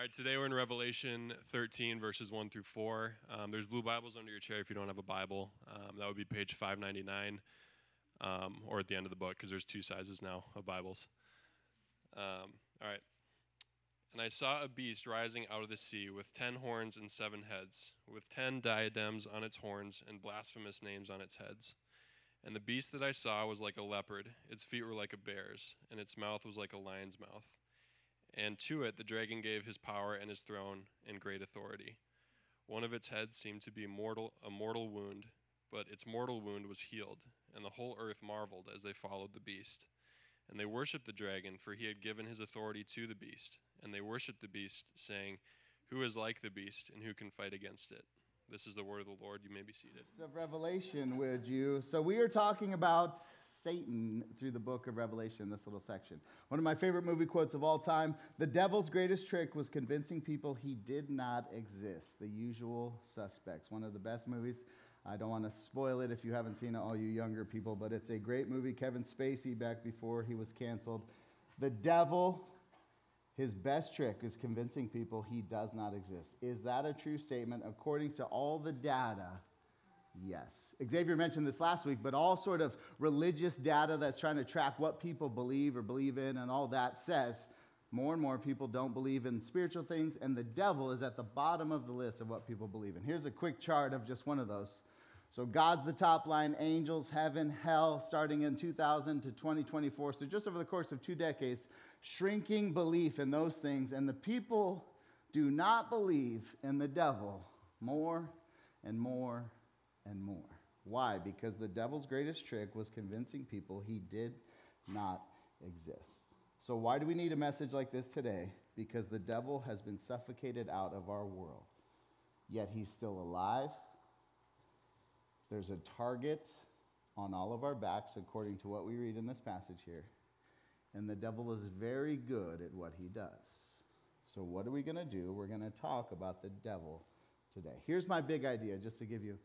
All right, today we're in Revelation 13, verses 1 through 4. Um, there's blue Bibles under your chair if you don't have a Bible. Um, that would be page 599 um, or at the end of the book because there's two sizes now of Bibles. Um, all right. And I saw a beast rising out of the sea with ten horns and seven heads, with ten diadems on its horns and blasphemous names on its heads. And the beast that I saw was like a leopard, its feet were like a bear's, and its mouth was like a lion's mouth. And to it the dragon gave his power and his throne and great authority. One of its heads seemed to be mortal, a mortal wound, but its mortal wound was healed, and the whole earth marveled as they followed the beast. And they worshipped the dragon, for he had given his authority to the beast. And they worshipped the beast, saying, Who is like the beast, and who can fight against it? This is the word of the Lord. You may be seated. Of Revelation, would you? So we are talking about Satan through the book of Revelation, this little section. One of my favorite movie quotes of all time The devil's greatest trick was convincing people he did not exist. The usual suspects. One of the best movies. I don't want to spoil it if you haven't seen it, all you younger people, but it's a great movie. Kevin Spacey, back before he was canceled. The devil, his best trick is convincing people he does not exist. Is that a true statement? According to all the data, Yes. Xavier mentioned this last week, but all sort of religious data that's trying to track what people believe or believe in and all that says more and more people don't believe in spiritual things, and the devil is at the bottom of the list of what people believe in. Here's a quick chart of just one of those. So, God's the top line, angels, heaven, hell, starting in 2000 to 2024. So, just over the course of two decades, shrinking belief in those things, and the people do not believe in the devil more and more and more. Why? Because the devil's greatest trick was convincing people he did not exist. So, why do we need a message like this today? Because the devil has been suffocated out of our world, yet he's still alive. There's a target on all of our backs, according to what we read in this passage here. And the devil is very good at what he does. So, what are we going to do? We're going to talk about the devil today. Here's my big idea, just to give you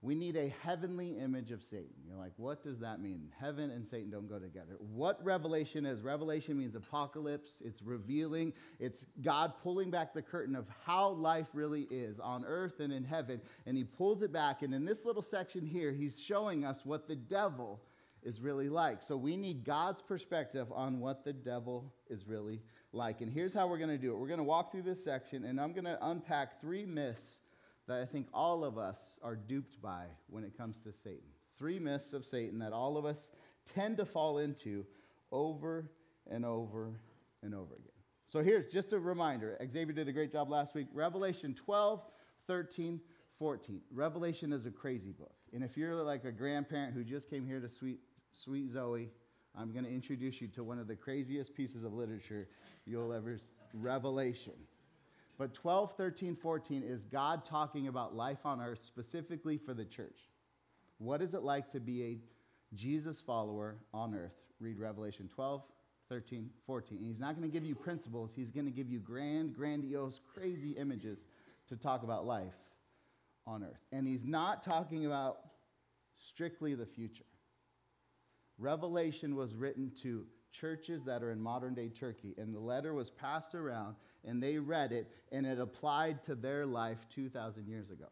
we need a heavenly image of Satan. You're like, what does that mean? Heaven and Satan don't go together. What revelation is? Revelation means apocalypse, it's revealing, it's God pulling back the curtain of how life really is on earth and in heaven. And he pulls it back. And in this little section here, he's showing us what the devil is really like. So we need God's perspective on what the devil is really like. And here's how we're going to do it we're going to walk through this section, and I'm going to unpack three myths that I think all of us are duped by when it comes to Satan. Three myths of Satan that all of us tend to fall into over and over and over again. So here's just a reminder Xavier did a great job last week. Revelation 12, 13, 14. Revelation is a crazy book. And if you're like a grandparent who just came here to Sweet, Sweet Zoe, I'm going to introduce you to one of the craziest pieces of literature you'll ever Revelation. But 12, 13, 14 is God talking about life on earth specifically for the church. What is it like to be a Jesus follower on earth? Read Revelation 12, 13, 14. And he's not going to give you principles, he's going to give you grand, grandiose, crazy images to talk about life on earth. And he's not talking about strictly the future. Revelation was written to churches that are in modern day Turkey. And the letter was passed around, and they read it, and it applied to their life 2,000 years ago.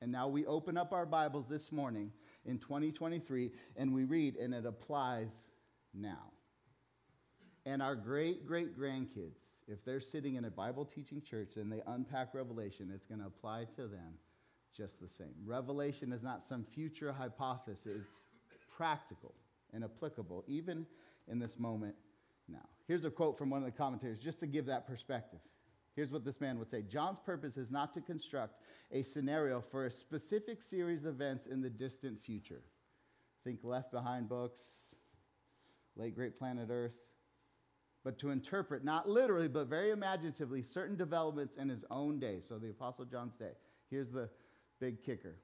And now we open up our Bibles this morning in 2023, and we read, and it applies now. And our great great grandkids, if they're sitting in a Bible teaching church and they unpack Revelation, it's going to apply to them just the same. Revelation is not some future hypothesis, it's practical and applicable, even in this moment. Here's a quote from one of the commentators just to give that perspective. Here's what this man would say John's purpose is not to construct a scenario for a specific series of events in the distant future. Think Left Behind books, Late Great Planet Earth, but to interpret, not literally, but very imaginatively, certain developments in his own day. So, the Apostle John's day. Here's the big kicker.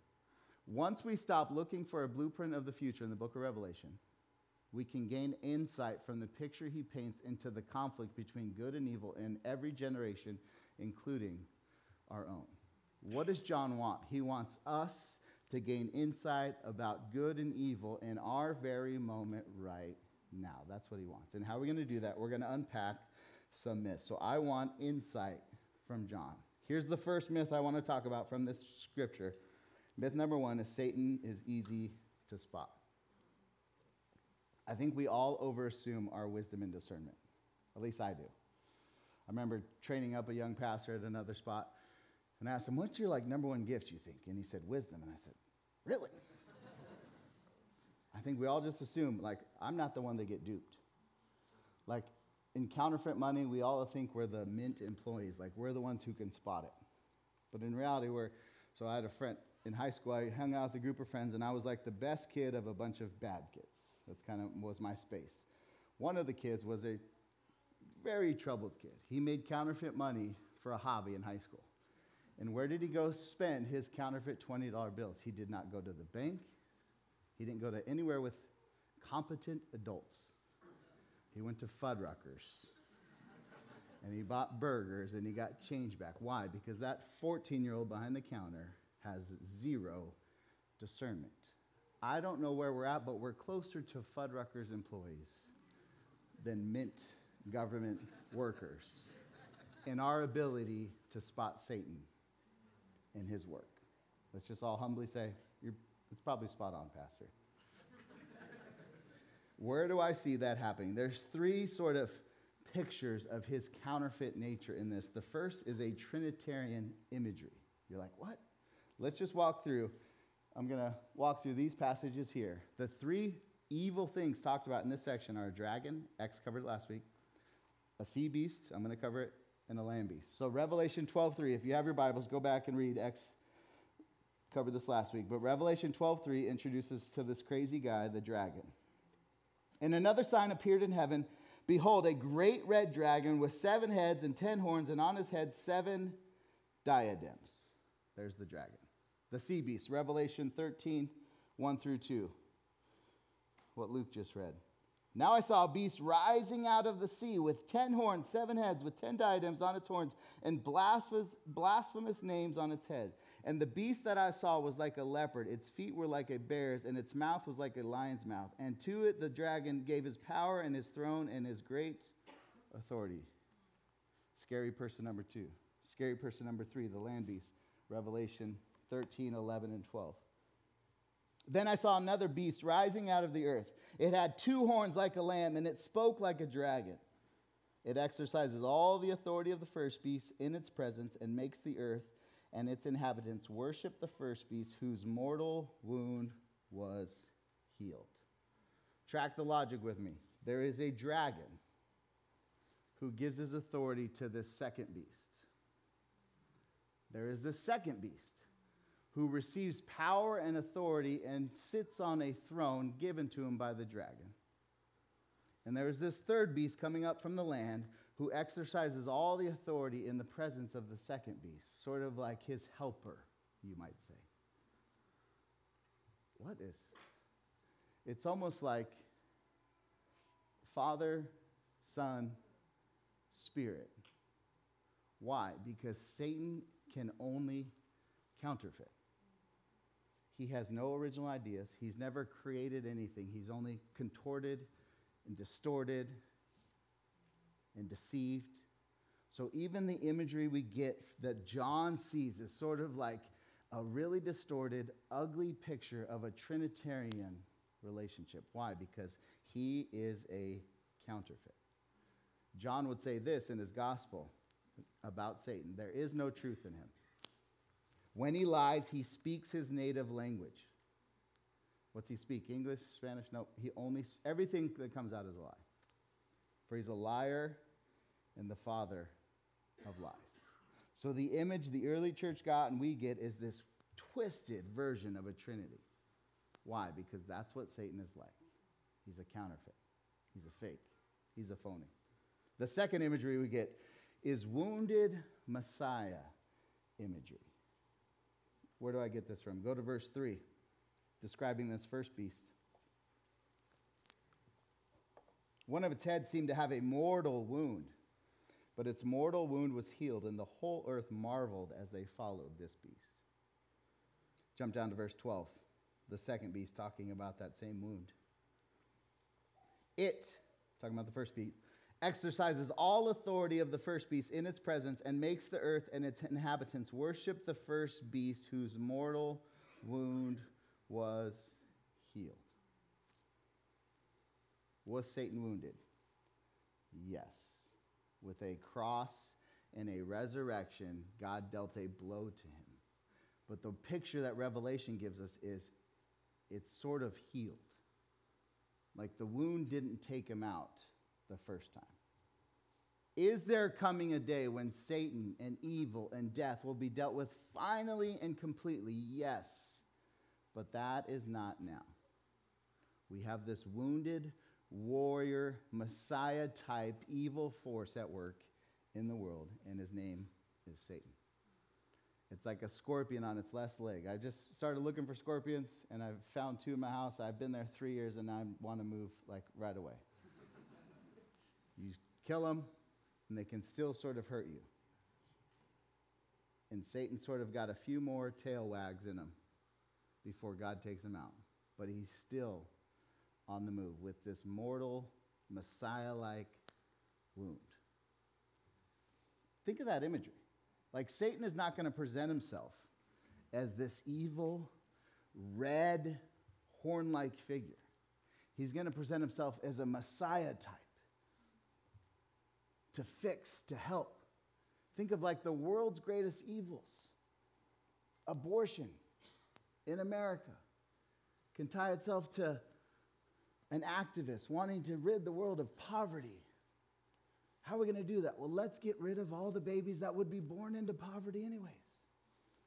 Once we stop looking for a blueprint of the future in the book of Revelation, we can gain insight from the picture he paints into the conflict between good and evil in every generation, including our own. What does John want? He wants us to gain insight about good and evil in our very moment right now. That's what he wants. And how are we going to do that? We're going to unpack some myths. So I want insight from John. Here's the first myth I want to talk about from this scripture. Myth number one is Satan is easy to spot. I think we all overassume our wisdom and discernment. At least I do. I remember training up a young pastor at another spot and I asked him, What's your like number one gift, you think? And he said, Wisdom. And I said, Really? I think we all just assume, like, I'm not the one that get duped. Like, in counterfeit money, we all think we're the mint employees, like, we're the ones who can spot it. But in reality, we're, so I had a friend in high school, I hung out with a group of friends, and I was like the best kid of a bunch of bad kids. That's kind of was my space. One of the kids was a very troubled kid. He made counterfeit money for a hobby in high school. And where did he go spend his counterfeit $20 bills? He did not go to the bank. He didn't go to anywhere with competent adults. He went to Fuddruckers. and he bought burgers and he got change back. Why? Because that 14 year old behind the counter has zero discernment. I don't know where we're at, but we're closer to Fuddruckers employees than Mint government workers in our ability to spot Satan in his work. Let's just all humbly say, it's probably spot on, Pastor. Where do I see that happening? There's three sort of pictures of his counterfeit nature in this. The first is a Trinitarian imagery. You're like, what? Let's just walk through. I'm going to walk through these passages here. The three evil things talked about in this section are a dragon, X covered last week, a sea beast, I'm going to cover it, and a land beast. So Revelation 12:3, if you have your Bibles, go back and read X covered this last week, but Revelation 12:3 introduces to this crazy guy the dragon. And another sign appeared in heaven, behold a great red dragon with seven heads and 10 horns and on his head seven diadems. There's the dragon. The sea beast, Revelation 13, 1 through 2. What Luke just read. Now I saw a beast rising out of the sea with ten horns, seven heads, with ten diadems on its horns, and blasphemous, blasphemous names on its head. And the beast that I saw was like a leopard, its feet were like a bear's, and its mouth was like a lion's mouth. And to it the dragon gave his power and his throne and his great authority. Scary person number two. Scary person number three, the land beast. Revelation 13, 11, and 12. Then I saw another beast rising out of the earth. It had two horns like a lamb, and it spoke like a dragon. It exercises all the authority of the first beast in its presence and makes the earth and its inhabitants worship the first beast whose mortal wound was healed. Track the logic with me. There is a dragon who gives his authority to this second beast. There is the second beast who receives power and authority and sits on a throne given to him by the dragon. And there is this third beast coming up from the land who exercises all the authority in the presence of the second beast, sort of like his helper, you might say. What is? It's almost like Father, Son, Spirit. Why? Because Satan can only counterfeit. He has no original ideas. He's never created anything. He's only contorted and distorted and deceived. So even the imagery we get that John sees is sort of like a really distorted, ugly picture of a Trinitarian relationship. Why? Because he is a counterfeit. John would say this in his gospel about Satan there is no truth in him. When he lies, he speaks his native language. What's he speak? English, Spanish? No, he only, everything that comes out is a lie. For he's a liar and the father of lies. So the image the early church got and we get is this twisted version of a trinity. Why? Because that's what Satan is like. He's a counterfeit. He's a fake. He's a phony. The second imagery we get is wounded Messiah imagery. Where do I get this from? Go to verse 3, describing this first beast. One of its heads seemed to have a mortal wound but its mortal wound was healed, and the whole earth marveled as they followed this beast. Jump down to verse 12. The second beast talking about that same wound. It, talking about the first beast, exercises all authority of the first beast in its presence and makes the earth and its inhabitants worship the first beast whose mortal wound was healed. Was Satan wounded? Yes. With a cross and a resurrection, God dealt a blow to him. But the picture that Revelation gives us is it's sort of healed. Like the wound didn't take him out the first time. Is there coming a day when Satan and evil and death will be dealt with finally and completely? Yes. But that is not now. We have this wounded warrior, Messiah type evil force at work in the world, and his name is Satan. It's like a scorpion on its last leg. I just started looking for scorpions, and I've found two in my house. I've been there three years, and I want to move like right away. you kill them, and they can still sort of hurt you. And Satan sort of got a few more tail wags in him before God takes him out. But he's still on the move with this mortal, Messiah like wound. Think of that imagery. Like, Satan is not going to present himself as this evil, red, horn like figure. He's going to present himself as a Messiah type to fix, to help. Think of like the world's greatest evils abortion in America can tie itself to an activist wanting to rid the world of poverty. How are we going to do that? Well, let's get rid of all the babies that would be born into poverty, anyways.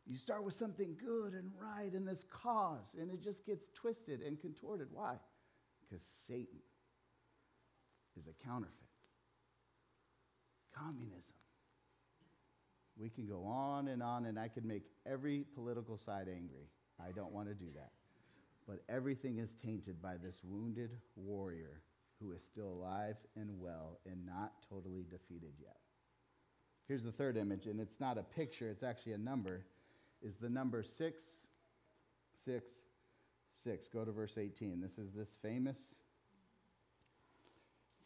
You start with something good and right in this cause, and it just gets twisted and contorted. Why? Because Satan is a counterfeit. Communism. We can go on and on, and I could make every political side angry. I don't want to do that. But everything is tainted by this wounded warrior who is still alive and well and not totally defeated yet. Here's the third image, and it's not a picture, it's actually a number, is the number 6, 6, 6. Go to verse 18. This is this famous.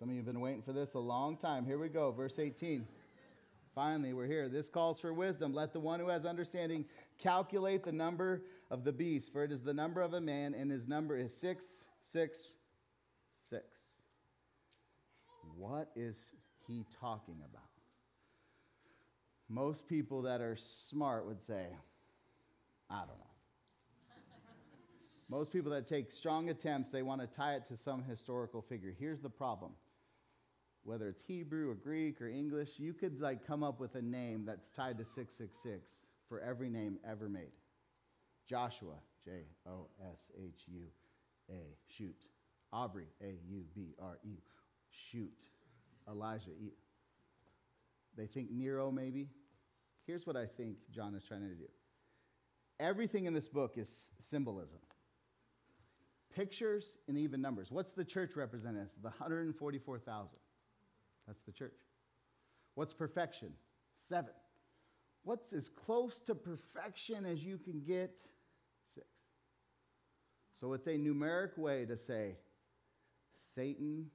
Some of you have been waiting for this a long time. Here we go, verse 18. Finally, we're here. This calls for wisdom. Let the one who has understanding calculate the number of the beast, for it is the number of a man, and his number is 666. What is he talking about? Most people that are smart would say, I don't know. Most people that take strong attempts, they want to tie it to some historical figure. Here's the problem whether it's Hebrew or Greek or English, you could like come up with a name that's tied to 666 for every name ever made. Joshua, J O S H U A, shoot. Aubrey, A U B R E, shoot. Elijah, e. they think Nero maybe. Here's what I think John is trying to do everything in this book is symbolism pictures and even numbers. What's the church represent as? The 144,000. That's the church. What's perfection? Seven. What's as close to perfection as you can get? Six. So it's a numeric way to say Satan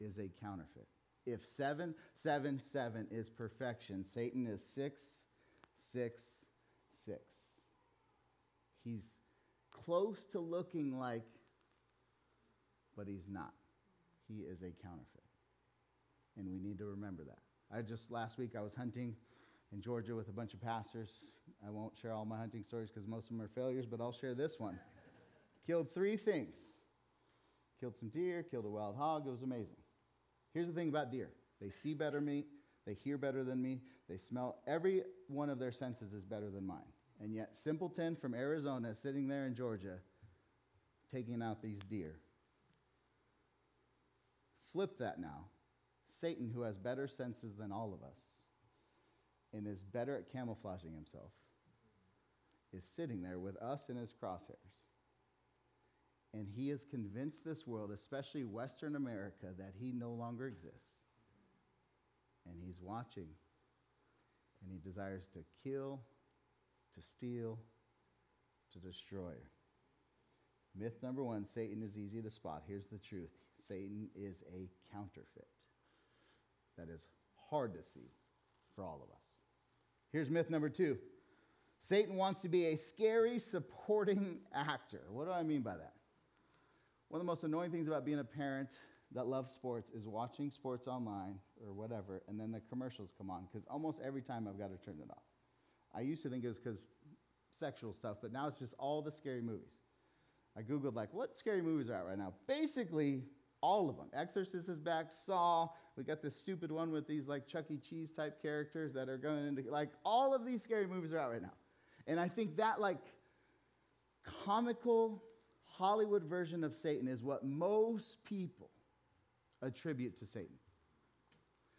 is a counterfeit. If seven, seven, seven is perfection, Satan is six, six, six. He's close to looking like, but he's not. He is a counterfeit and we need to remember that. I just last week I was hunting in Georgia with a bunch of pastors. I won't share all my hunting stories because most of them are failures, but I'll share this one. killed three things. Killed some deer, killed a wild hog. It was amazing. Here's the thing about deer they see better me, they hear better than me, they smell. Every one of their senses is better than mine. And yet, Simpleton from Arizona sitting there in Georgia taking out these deer. Flip that now. Satan, who has better senses than all of us and is better at camouflaging himself, is sitting there with us in his crosshairs. And he has convinced this world, especially Western America, that he no longer exists. And he's watching. And he desires to kill, to steal, to destroy. Myth number one Satan is easy to spot. Here's the truth Satan is a counterfeit. That is hard to see for all of us. Here's myth number two Satan wants to be a scary supporting actor. What do I mean by that? One of the most annoying things about being a parent that loves sports is watching sports online or whatever, and then the commercials come on, because almost every time I've got to turn it off. I used to think it was because sexual stuff, but now it's just all the scary movies. I Googled, like, what scary movies are out right now? Basically, all of them. Exorcist is back, Saw. We got this stupid one with these, like, Chuck E. Cheese type characters that are going into, like, all of these scary movies are out right now. And I think that, like, comical Hollywood version of Satan is what most people attribute to Satan.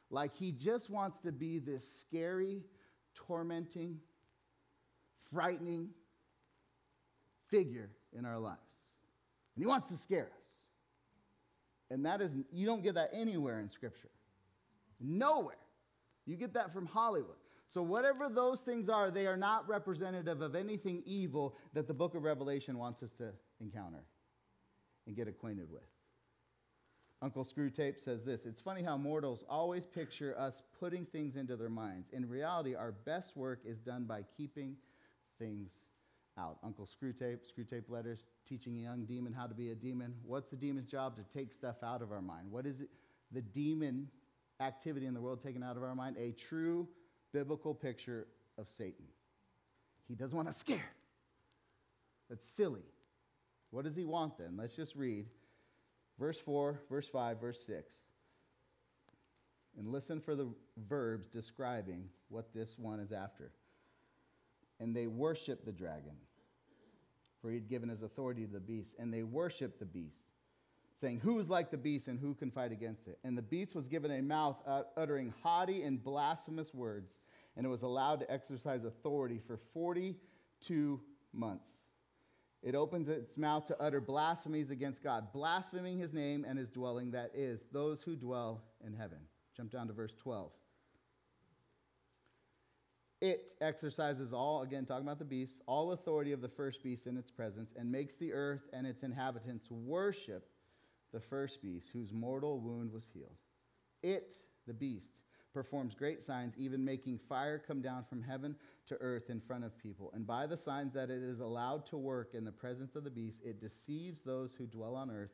Like he just wants to be this scary, tormenting, frightening figure in our lives. And he wants to scare us. And that is, you don't get that anywhere in Scripture. Nowhere. You get that from Hollywood. So, whatever those things are, they are not representative of anything evil that the book of Revelation wants us to encounter and get acquainted with. Uncle Screwtape says this It's funny how mortals always picture us putting things into their minds. In reality, our best work is done by keeping things out. Uncle Screwtape, Screwtape letters, teaching a young demon how to be a demon. What's the demon's job? To take stuff out of our mind. What is it? The demon activity in the world taken out of our mind? A true biblical picture of Satan. He doesn't want to scare. That's silly. What does he want then? Let's just read verse 4, verse 5, verse 6. And listen for the verbs describing what this one is after. And they worshiped the dragon, for he had given his authority to the beast. And they worshiped the beast, saying, Who is like the beast and who can fight against it? And the beast was given a mouth uh, uttering haughty and blasphemous words, and it was allowed to exercise authority for 42 months. It opens its mouth to utter blasphemies against God, blaspheming his name and his dwelling, that is, those who dwell in heaven. Jump down to verse 12. It exercises all, again, talking about the beast, all authority of the first beast in its presence, and makes the earth and its inhabitants worship the first beast, whose mortal wound was healed. It, the beast, performs great signs, even making fire come down from heaven to earth in front of people. And by the signs that it is allowed to work in the presence of the beast, it deceives those who dwell on earth,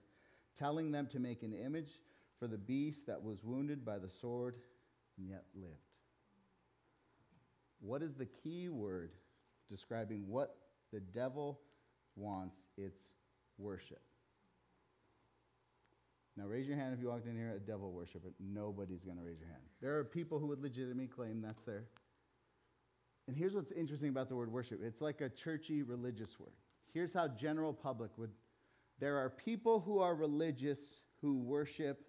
telling them to make an image for the beast that was wounded by the sword and yet lived. What is the key word describing what the devil wants? It's worship. Now, raise your hand if you walked in here a devil worshiper. Nobody's going to raise your hand. There are people who would legitimately claim that's there. And here's what's interesting about the word worship it's like a churchy religious word. Here's how general public would. There are people who are religious who worship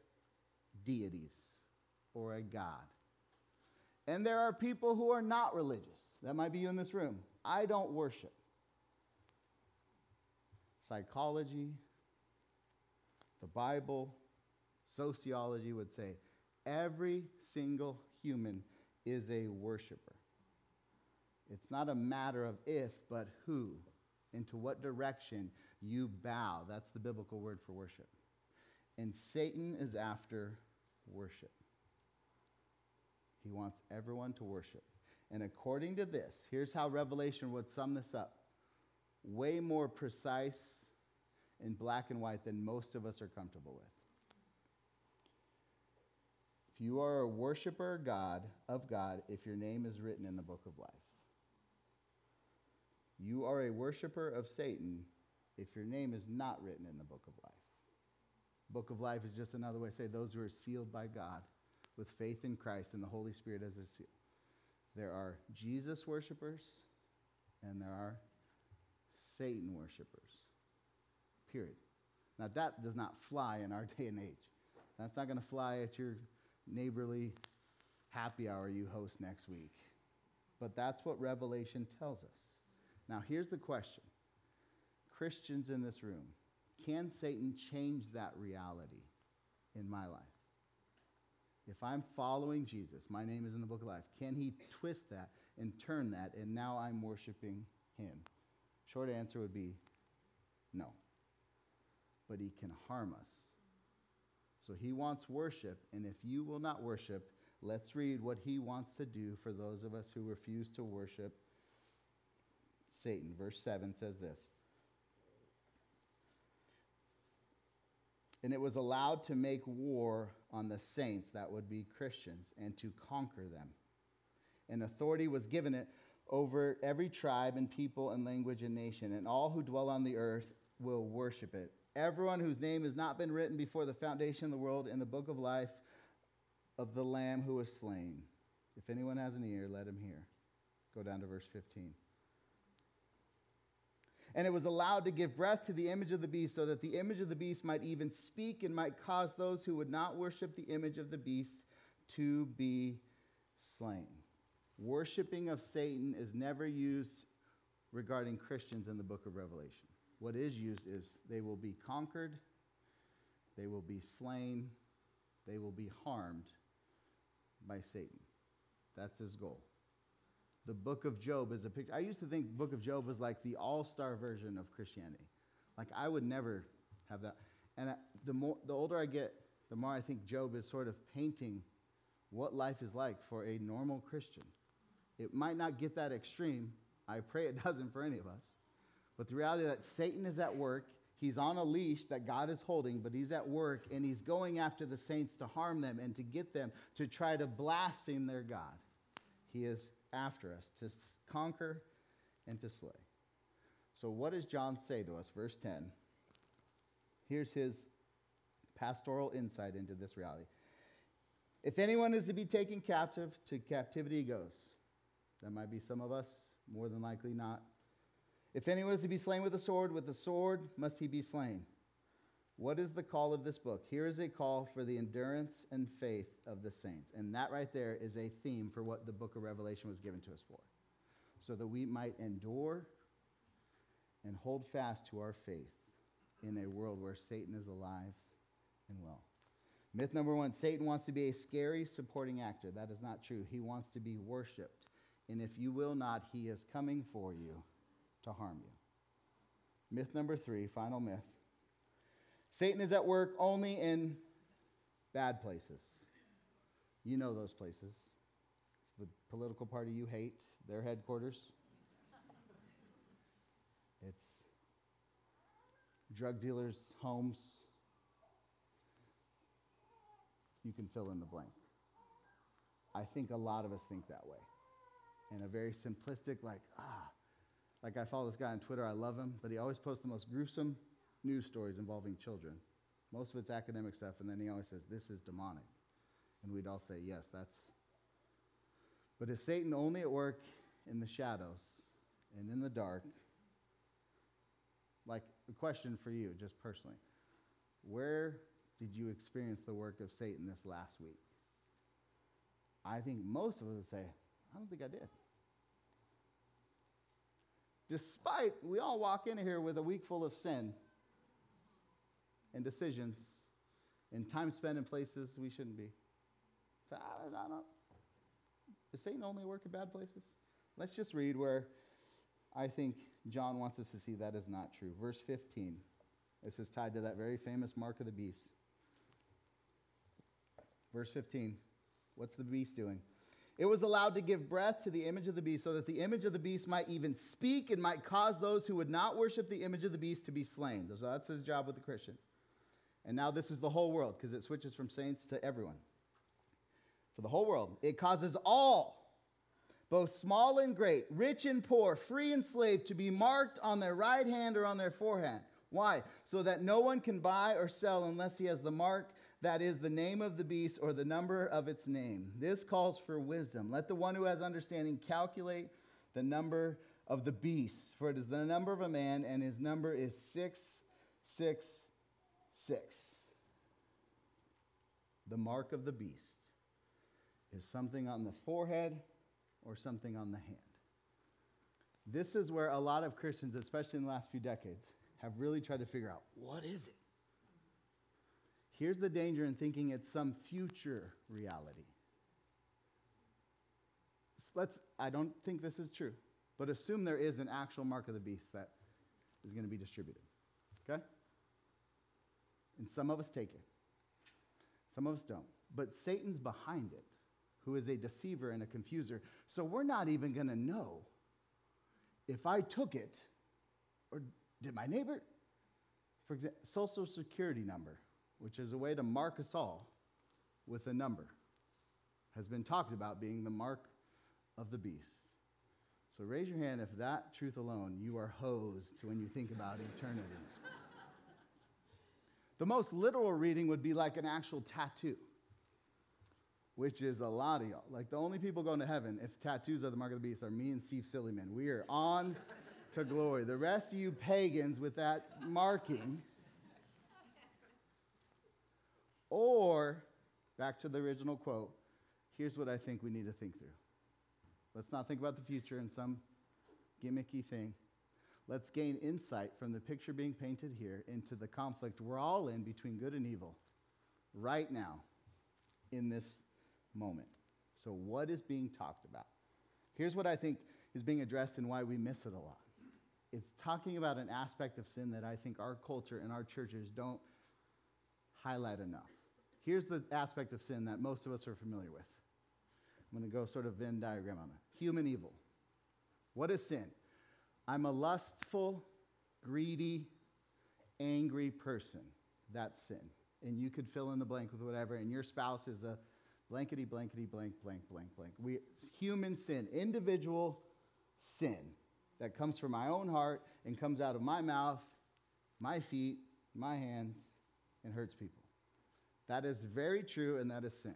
deities or a god. And there are people who are not religious. That might be you in this room. I don't worship. Psychology, the Bible, sociology would say every single human is a worshiper. It's not a matter of if, but who, into what direction you bow. That's the biblical word for worship. And Satan is after worship. He wants everyone to worship. And according to this, here's how Revelation would sum this up way more precise in black and white than most of us are comfortable with. If you are a worshiper God of God, if your name is written in the book of life. You are a worshiper of Satan if your name is not written in the book of life. Book of life is just another way to say those who are sealed by God with faith in Christ and the Holy Spirit as a seal. There are Jesus worshipers and there are Satan worshipers. Period. Now, that does not fly in our day and age. That's not going to fly at your neighborly happy hour you host next week. But that's what Revelation tells us. Now, here's the question Christians in this room, can Satan change that reality in my life? If I'm following Jesus, my name is in the book of life, can he twist that and turn that, and now I'm worshiping him? Short answer would be no. But he can harm us. So he wants worship, and if you will not worship, Let's read what he wants to do for those of us who refuse to worship Satan. Verse 7 says this And it was allowed to make war on the saints, that would be Christians, and to conquer them. And authority was given it over every tribe and people and language and nation, and all who dwell on the earth will worship it. Everyone whose name has not been written before the foundation of the world in the book of life of the Lamb who was slain. If anyone has an ear, let him hear. Go down to verse 15. And it was allowed to give breath to the image of the beast, so that the image of the beast might even speak and might cause those who would not worship the image of the beast to be slain. Worshipping of Satan is never used regarding Christians in the book of Revelation. What is used is they will be conquered, they will be slain, they will be harmed by Satan. That's his goal. The book of Job is a picture. I used to think book of Job was like the all-star version of Christianity. Like I would never have that. And the more the older I get, the more I think Job is sort of painting what life is like for a normal Christian. It might not get that extreme. I pray it doesn't for any of us. But the reality that Satan is at work, he's on a leash that God is holding, but he's at work and he's going after the saints to harm them and to get them to try to blaspheme their God. He is after us to conquer and to slay. So, what does John say to us? Verse 10. Here's his pastoral insight into this reality. If anyone is to be taken captive, to captivity he goes. That might be some of us, more than likely not. If anyone is to be slain with a sword, with the sword must he be slain. What is the call of this book? Here is a call for the endurance and faith of the saints. And that right there is a theme for what the book of Revelation was given to us for. So that we might endure and hold fast to our faith in a world where Satan is alive and well. Myth number one Satan wants to be a scary supporting actor. That is not true. He wants to be worshiped. And if you will not, he is coming for you to harm you. Myth number three, final myth Satan is at work only in bad places. You know those places. It's the political party you hate, their headquarters. It's drug dealers' homes. You can fill in the blank. I think a lot of us think that way. In a very simplistic, like, ah, like I follow this guy on Twitter, I love him, but he always posts the most gruesome news stories involving children. Most of it's academic stuff, and then he always says, This is demonic. And we'd all say, Yes, that's. But is Satan only at work in the shadows and in the dark? Like, a question for you, just personally. Where did you experience the work of Satan this last week? I think most of us would say, I don't think I did. Despite, we all walk in here with a week full of sin and decisions and time spent in places we shouldn't be. So, I, I don't, does Satan only work in bad places? Let's just read where I think John wants us to see that is not true. Verse 15. This is tied to that very famous mark of the beast. Verse 15. What's the beast doing? It was allowed to give breath to the image of the beast so that the image of the beast might even speak and might cause those who would not worship the image of the beast to be slain. So that's his job with the Christians. And now this is the whole world because it switches from saints to everyone. For the whole world, it causes all, both small and great, rich and poor, free and slave, to be marked on their right hand or on their forehead. Why? So that no one can buy or sell unless he has the mark that is the name of the beast or the number of its name. This calls for wisdom. Let the one who has understanding calculate the number of the beast, for it is the number of a man, and his number is 666 six. The mark of the beast is something on the forehead or something on the hand. This is where a lot of Christians, especially in the last few decades, have really tried to figure out what is it? Here's the danger in thinking it's some future reality. Let's, I don't think this is true, but assume there is an actual mark of the beast that is going to be distributed. Okay? And some of us take it, some of us don't. But Satan's behind it. who is a deceiver and a confuser. So we're not even going to know if I took it or did my neighbor. For example, social security number, which is a way to mark us all with a number, has been talked about being the mark of the beast. So raise your hand if that truth alone you are hosed when you think about eternity. The most literal reading would be like an actual tattoo which is a lot of y'all. Like the only people going to heaven, if tattoos are the mark of the beast, are me and Steve Sillyman. We are on to glory. The rest of you pagans with that marking, or back to the original quote, here's what I think we need to think through. Let's not think about the future and some gimmicky thing. Let's gain insight from the picture being painted here into the conflict we're all in between good and evil right now in this moment. So, what is being talked about? Here's what I think is being addressed and why we miss it a lot. It's talking about an aspect of sin that I think our culture and our churches don't highlight enough. Here's the aspect of sin that most of us are familiar with. I'm going to go sort of Venn diagram on it. Human evil. What is sin? I'm a lustful, greedy, angry person. That's sin. And you could fill in the blank with whatever, and your spouse is a blankety, blankety, blank, blank, blank, blank. We, human sin, individual sin that comes from my own heart and comes out of my mouth, my feet, my hands, and hurts people. That is very true, and that is sin.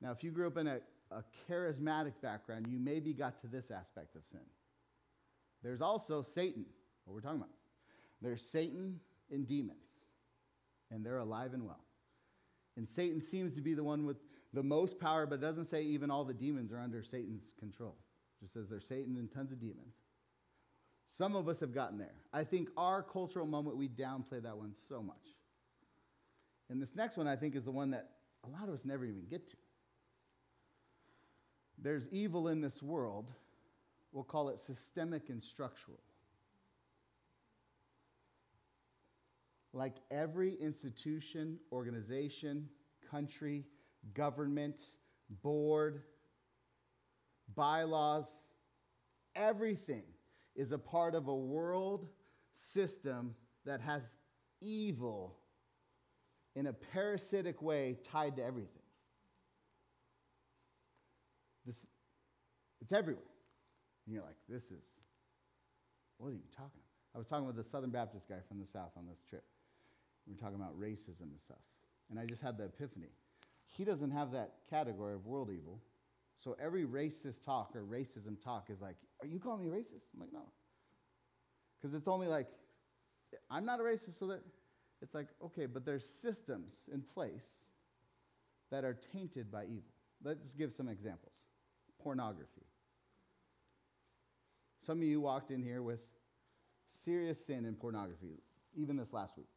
Now, if you grew up in a, a charismatic background, you maybe got to this aspect of sin. There's also Satan, what we're talking about. There's Satan and demons, and they're alive and well. And Satan seems to be the one with the most power, but it doesn't say even all the demons are under Satan's control. It just says there's Satan and tons of demons. Some of us have gotten there. I think our cultural moment, we downplay that one so much. And this next one, I think, is the one that a lot of us never even get to. There's evil in this world. We'll call it systemic and structural. like every institution, organization, country, government, board, bylaws, everything is a part of a world system that has evil in a parasitic way tied to everything. This, it's everywhere. And you're like, this is, what are you talking about? I was talking with a Southern Baptist guy from the South on this trip. We were talking about racism and stuff. And I just had the epiphany. He doesn't have that category of world evil. So every racist talk or racism talk is like, Are you calling me racist? I'm like, No. Because it's only like, I'm not a racist, so that it's like, okay, but there's systems in place that are tainted by evil. Let's give some examples pornography. Some of you walked in here with serious sin in pornography, even this last week.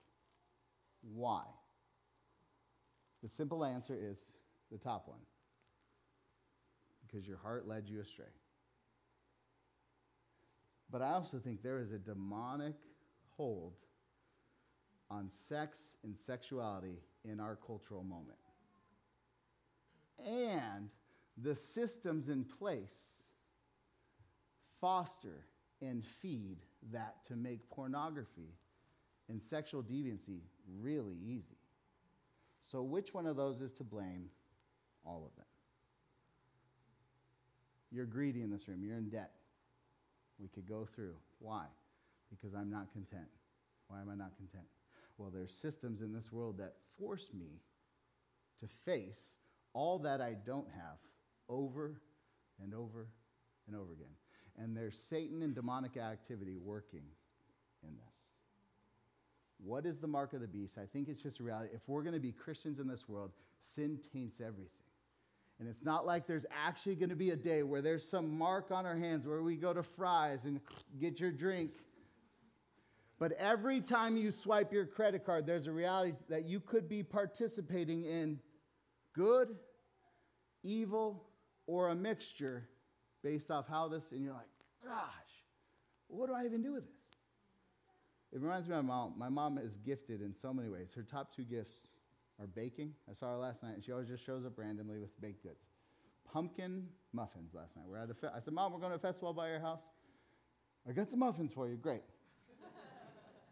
Why? The simple answer is the top one because your heart led you astray. But I also think there is a demonic hold on sex and sexuality in our cultural moment. And the systems in place foster and feed that to make pornography and sexual deviancy really easy. So, which one of those is to blame? All of them. You're greedy in this room, you're in debt. We could go through. Why? Because I'm not content. Why am I not content? Well, there's systems in this world that force me to face all that I don't have over and over and over again. And there's Satan and demonic activity working in this. What is the mark of the beast? I think it's just a reality. If we're going to be Christians in this world, sin taints everything. And it's not like there's actually going to be a day where there's some mark on our hands where we go to Fry's and get your drink. But every time you swipe your credit card, there's a reality that you could be participating in good, evil, or a mixture based off how this, and you're like, gosh, what do I even do with this? It reminds me of my mom. My mom is gifted in so many ways. Her top two gifts are baking. I saw her last night, and she always just shows up randomly with baked goods. Pumpkin muffins last night. We're at a fe- I said, Mom, we're going to a festival by your house. I got some muffins for you. Great.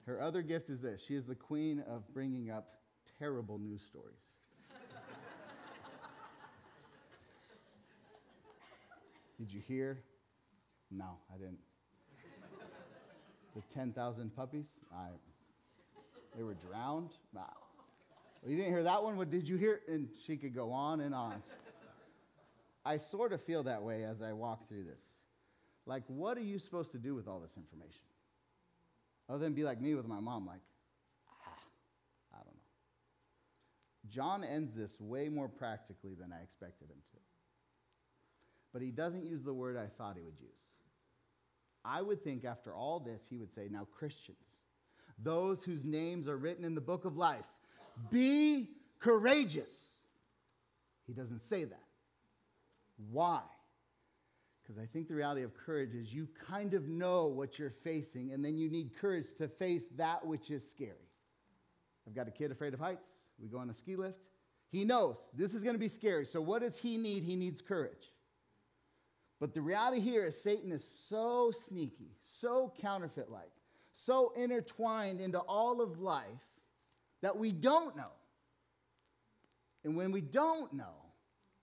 Her other gift is this she is the queen of bringing up terrible news stories. Did you hear? No, I didn't. The 10,000 puppies? I, they were drowned? Well, you didn't hear that one? What did you hear? And she could go on and on. I sort of feel that way as I walk through this. Like, what are you supposed to do with all this information? Other than be like me with my mom, like, ah, I don't know. John ends this way more practically than I expected him to. But he doesn't use the word I thought he would use. I would think after all this, he would say, Now, Christians, those whose names are written in the book of life, be courageous. He doesn't say that. Why? Because I think the reality of courage is you kind of know what you're facing, and then you need courage to face that which is scary. I've got a kid afraid of heights. We go on a ski lift. He knows this is going to be scary. So, what does he need? He needs courage. But the reality here is Satan is so sneaky, so counterfeit like, so intertwined into all of life that we don't know. And when we don't know,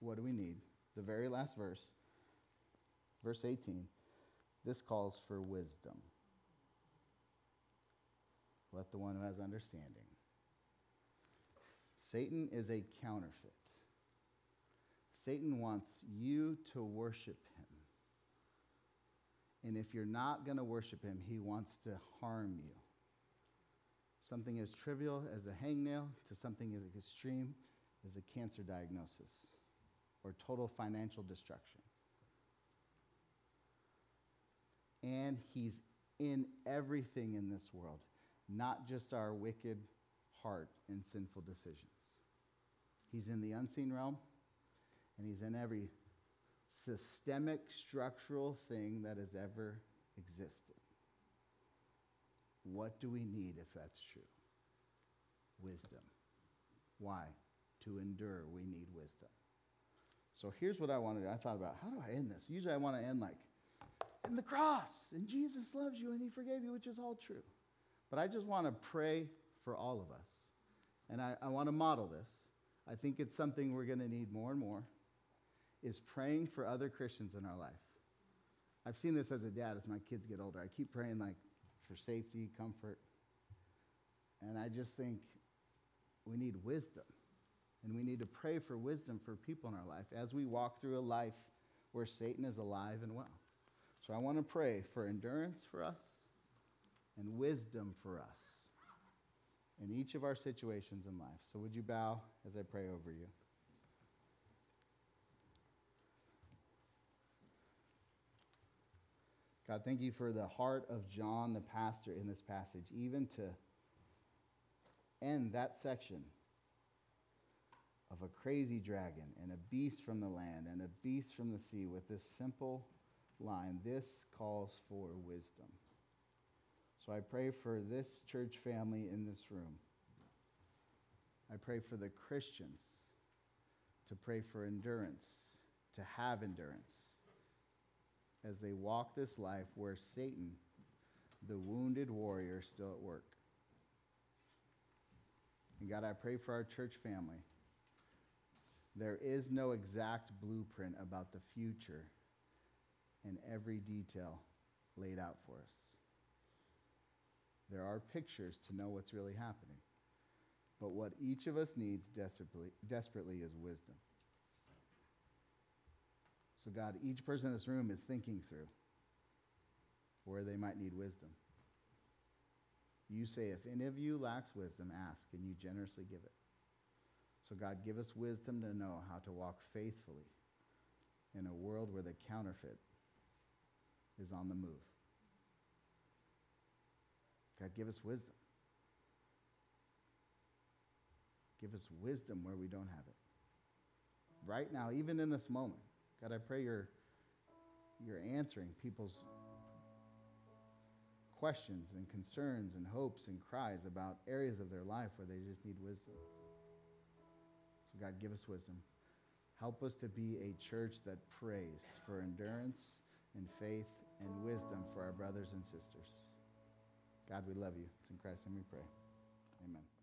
what do we need? The very last verse, verse 18. This calls for wisdom. Let the one who has understanding. Satan is a counterfeit. Satan wants you to worship him. And if you're not going to worship him, he wants to harm you. Something as trivial as a hangnail to something as extreme as a cancer diagnosis or total financial destruction. And he's in everything in this world, not just our wicked heart and sinful decisions. He's in the unseen realm, and he's in every systemic structural thing that has ever existed. What do we need if that's true? Wisdom. Why? To endure, we need wisdom. So here's what I wanted. To I thought about how do I end this? Usually I want to end like, in the cross, and Jesus loves you and he forgave you, which is all true. But I just want to pray for all of us. And I, I want to model this. I think it's something we're going to need more and more is praying for other Christians in our life. I've seen this as a dad as my kids get older. I keep praying like for safety, comfort. And I just think we need wisdom. And we need to pray for wisdom for people in our life as we walk through a life where Satan is alive and well. So I want to pray for endurance for us and wisdom for us in each of our situations in life. So would you bow as I pray over you? God, thank you for the heart of John, the pastor, in this passage, even to end that section of a crazy dragon and a beast from the land and a beast from the sea with this simple line this calls for wisdom. So I pray for this church family in this room. I pray for the Christians to pray for endurance, to have endurance as they walk this life where Satan, the wounded warrior, is still at work. And God, I pray for our church family. There is no exact blueprint about the future in every detail laid out for us. There are pictures to know what's really happening. But what each of us needs desperately, desperately is wisdom. So, God, each person in this room is thinking through where they might need wisdom. You say, if any of you lacks wisdom, ask, and you generously give it. So, God, give us wisdom to know how to walk faithfully in a world where the counterfeit is on the move. God, give us wisdom. Give us wisdom where we don't have it. Right now, even in this moment, God, I pray you're, you're answering people's questions and concerns and hopes and cries about areas of their life where they just need wisdom. So, God, give us wisdom. Help us to be a church that prays for endurance and faith and wisdom for our brothers and sisters. God, we love you. It's in Christ's name we pray. Amen.